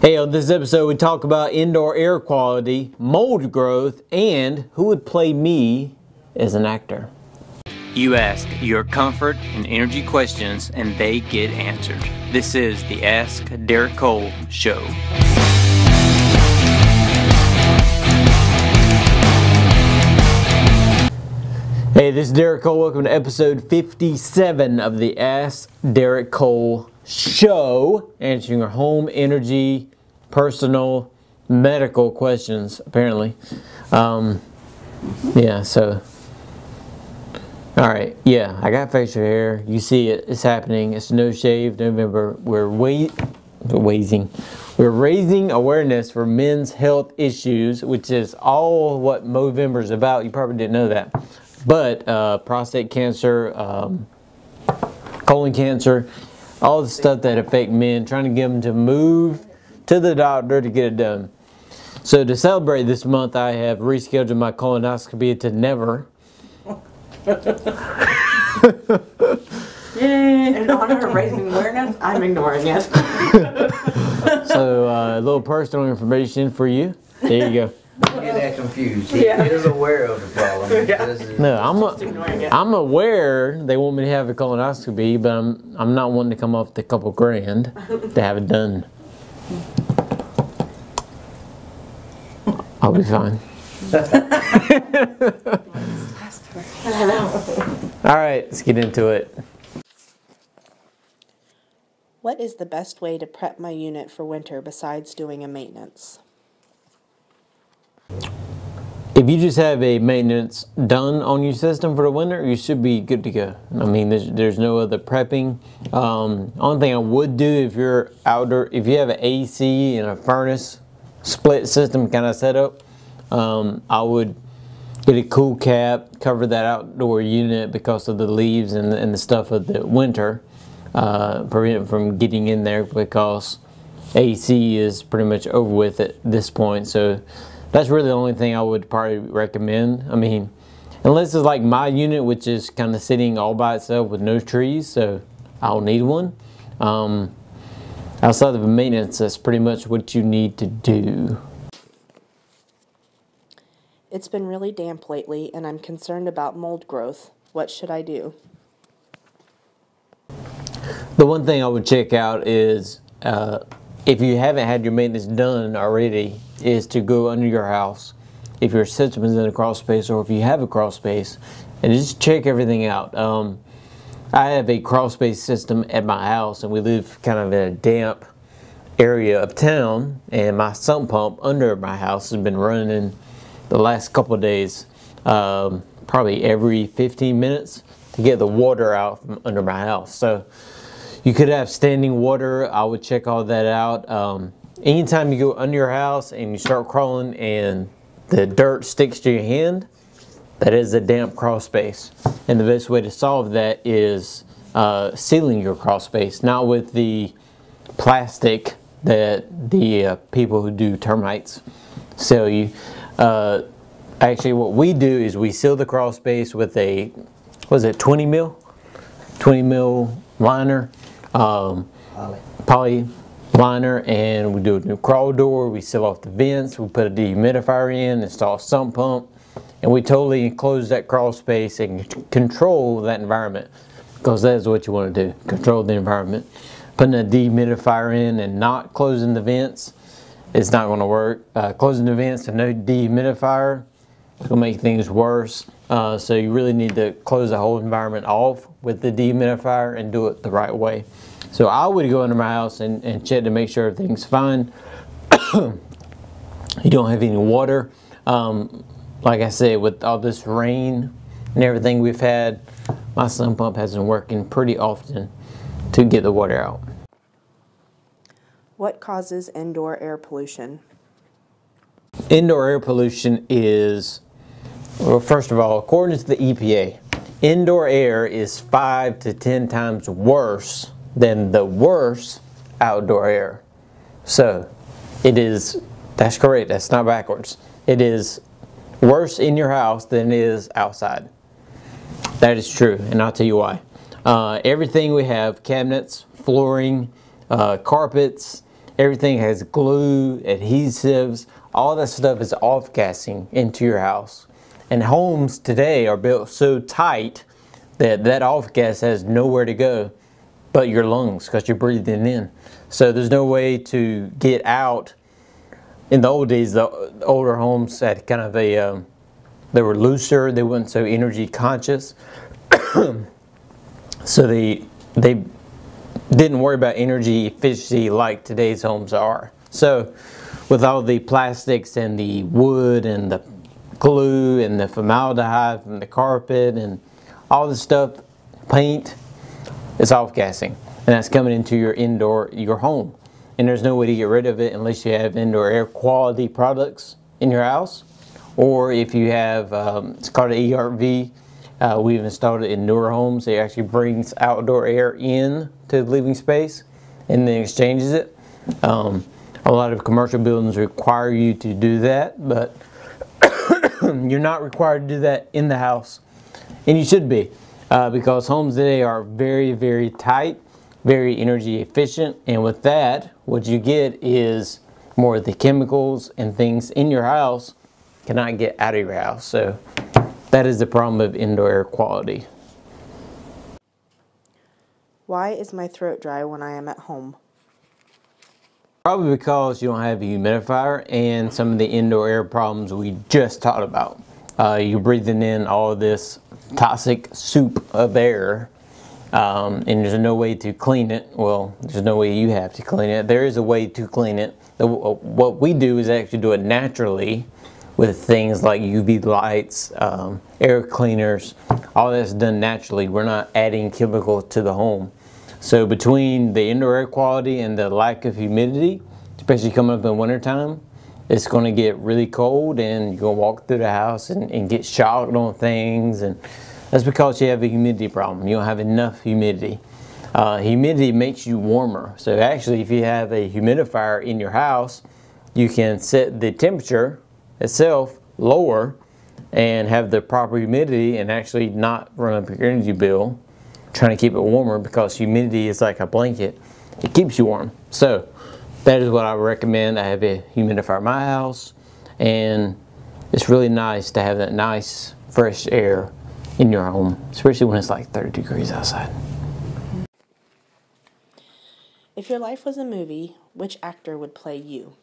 Hey, on this episode, we talk about indoor air quality, mold growth, and who would play me as an actor. You ask your comfort and energy questions, and they get answered. This is the Ask Derek Cole Show. Hey, this is Derek Cole. Welcome to episode 57 of the Ask Derek Cole Show, answering your home, energy, personal, medical questions, apparently. Um, yeah, so. All right, yeah, I got facial hair. You see it, it's happening. It's no shave November. We're raising, we're raising awareness for men's health issues, which is all what Movember is about. You probably didn't know that but uh, prostate cancer, um, colon cancer, all the stuff that affect men, trying to get them to move to the doctor to get it done. So to celebrate this month, I have rescheduled my colonoscopy to never. Yay! In honor of raising awareness, I'm ignoring it. so uh, a little personal information for you. There you go. Get that confused. He, Yeah. he is aware of the problem. Yeah. No, I'm ignoring a, it. I'm aware they want me to have a colonoscopy, but I'm I'm not wanting to come off the couple grand to have it done. I'll be fine. All right, let's get into it. What is the best way to prep my unit for winter besides doing a maintenance? If you just have a maintenance done on your system for the winter, you should be good to go. I mean, there's, there's no other prepping. Um, only thing I would do if you're outdoor, if you have an AC and a furnace split system kind of setup, um, I would get a cool cap, cover that outdoor unit because of the leaves and, and the stuff of the winter, uh, prevent it from getting in there because AC is pretty much over with at this point. So that's really the only thing I would probably recommend. I mean, unless it's like my unit, which is kind of sitting all by itself with no trees, so I don't need one. Um, outside of maintenance, that's pretty much what you need to do. It's been really damp lately and I'm concerned about mold growth. What should I do? The one thing I would check out is uh, if you haven't had your maintenance done already, is to go under your house if your system is in a crawl space or if you have a crawl space and just check everything out. Um, I have a crawl space system at my house and we live kind of in a damp area of town and my sump pump under my house has been running the last couple days um, probably every 15 minutes to get the water out from under my house. So you could have standing water. I would check all that out. Um, anytime you go under your house and you start crawling and the dirt sticks to your hand, that is a damp crawl space. And the best way to solve that is uh, sealing your crawl space, not with the plastic that the uh, people who do termites sell you. Uh, actually, what we do is we seal the crawl space with a, what is it, 20 mil? 20 mil liner. Um, Ollie. poly liner and we do a new crawl door, we seal off the vents, we put a dehumidifier in, install a sump pump, and we totally enclose that crawl space and control that environment because that is what you want to do, control the environment. Putting a dehumidifier in and not closing the vents, it's not going to work. Uh, closing the vents and no dehumidifier, to make things worse. Uh, so you really need to close the whole environment off with the dehumidifier and do it the right way. So I would go into my house and, and check to make sure everything's fine. you don't have any water. Um, like I said, with all this rain and everything we've had, my sump pump has been working pretty often to get the water out. What causes indoor air pollution? Indoor air pollution is, well, first of all, according to the EPA, indoor air is five to ten times worse than the worst outdoor air. So it is, that's correct, that's not backwards. It is worse in your house than it is outside. That is true, and I'll tell you why. Uh, everything we have cabinets, flooring, uh, carpets, everything has glue, adhesives, all that stuff is off gassing into your house. And homes today are built so tight that that off gas has nowhere to go but your lungs because you're breathing in. So there's no way to get out. In the old days, the older homes had kind of a, um, they were looser, they weren't so energy conscious. so they, they didn't worry about energy efficiency like today's homes are. So with all the plastics and the wood and the glue and the formaldehyde from the carpet and all the stuff, paint, it's off gassing. And that's coming into your indoor, your home. And there's no way to get rid of it unless you have indoor air quality products in your house. Or if you have, um, it's called an ERV. Uh, we've installed it in newer homes. It actually brings outdoor air in to the living space and then exchanges it. Um, a lot of commercial buildings require you to do that, but you're not required to do that in the house. And you should be, uh, because homes today are very, very tight, very energy efficient. And with that, what you get is more of the chemicals and things in your house cannot get out of your house. So that is the problem of indoor air quality. Why is my throat dry when I am at home? Probably because you don't have a humidifier and some of the indoor air problems we just talked about. Uh, you're breathing in all this toxic soup of air um, and there's no way to clean it. Well, there's no way you have to clean it. There is a way to clean it. What we do is actually do it naturally with things like UV lights, um, air cleaners, all that's done naturally. We're not adding chemicals to the home. So between the indoor air quality and the lack of humidity, especially coming up in wintertime, it's going to get really cold and you're going to walk through the house and, and get shocked on things. And that's because you have a humidity problem. You don't have enough humidity. Uh, humidity makes you warmer. So actually, if you have a humidifier in your house, you can set the temperature itself lower and have the proper humidity and actually not run up your energy bill trying to keep it warmer because humidity is like a blanket. It keeps you warm. So that is what I recommend. I have a humidifier in my house and it's really nice to have that nice fresh air in your home, especially when it's like 30 degrees outside. If your life was a movie, which actor would play you?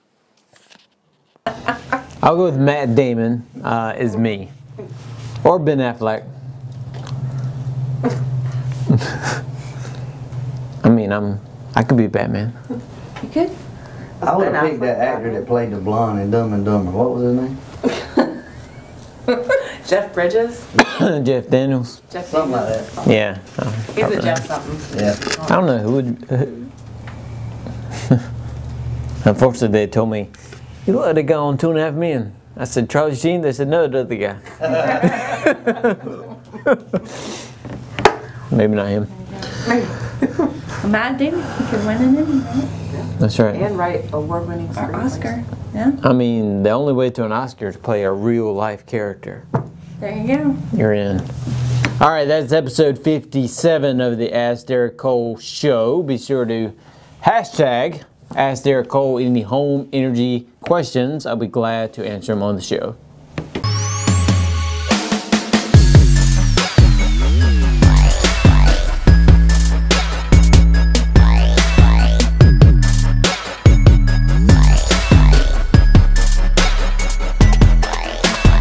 I'll go with Matt Damon uh, as me, or Ben Affleck. I mean, I'm I could be Batman. You could. I would have picked that actor that played the blonde in Dumb and Dumber. What was his name? Jeff Bridges. Jeff Daniels. Jeff Something like Daniels. that. Yeah. uh, He's probably a not. Jeff something. Yeah. I don't know who would. who- Unfortunately, they told me you look like the guy on Two and a Half Men. I said Charlie Sheen. They said no, the other guy. Maybe not him. Matt Damon he could win an Emmy. That's right. And write award-winning Or screenplays. Oscar. Yeah, I mean, the only way to an Oscar is to play a real life character. there you go. You're in. All right, that's episode 57 of the Ask Derek Cole show. Be sure to hashtag Ask Derek Cole any home energy questions. I'll be glad to answer them on the show.